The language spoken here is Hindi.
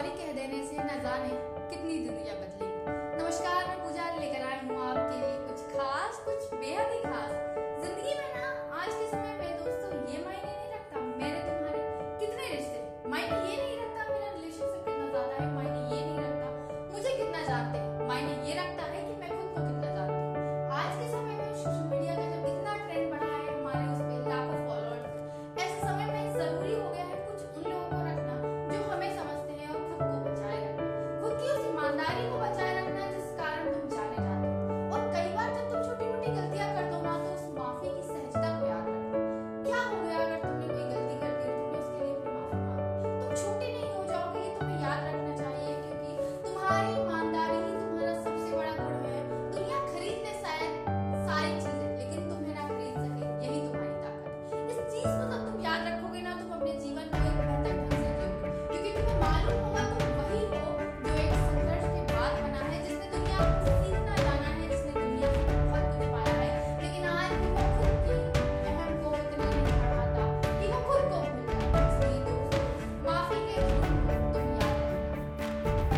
सॉरी कह देने से न जाने कितनी दुनिया बदलेगी। these